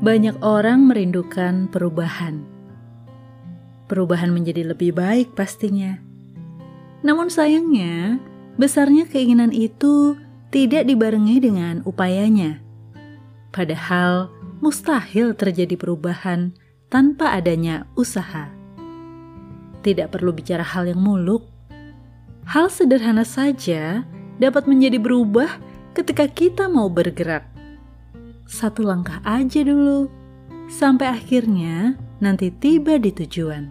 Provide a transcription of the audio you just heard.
Banyak orang merindukan perubahan. Perubahan menjadi lebih baik pastinya. Namun sayangnya, besarnya keinginan itu tidak dibarengi dengan upayanya. Padahal mustahil terjadi perubahan tanpa adanya usaha. Tidak perlu bicara hal yang muluk. Hal sederhana saja dapat menjadi berubah ketika kita mau bergerak satu langkah aja dulu, sampai akhirnya nanti tiba di tujuan.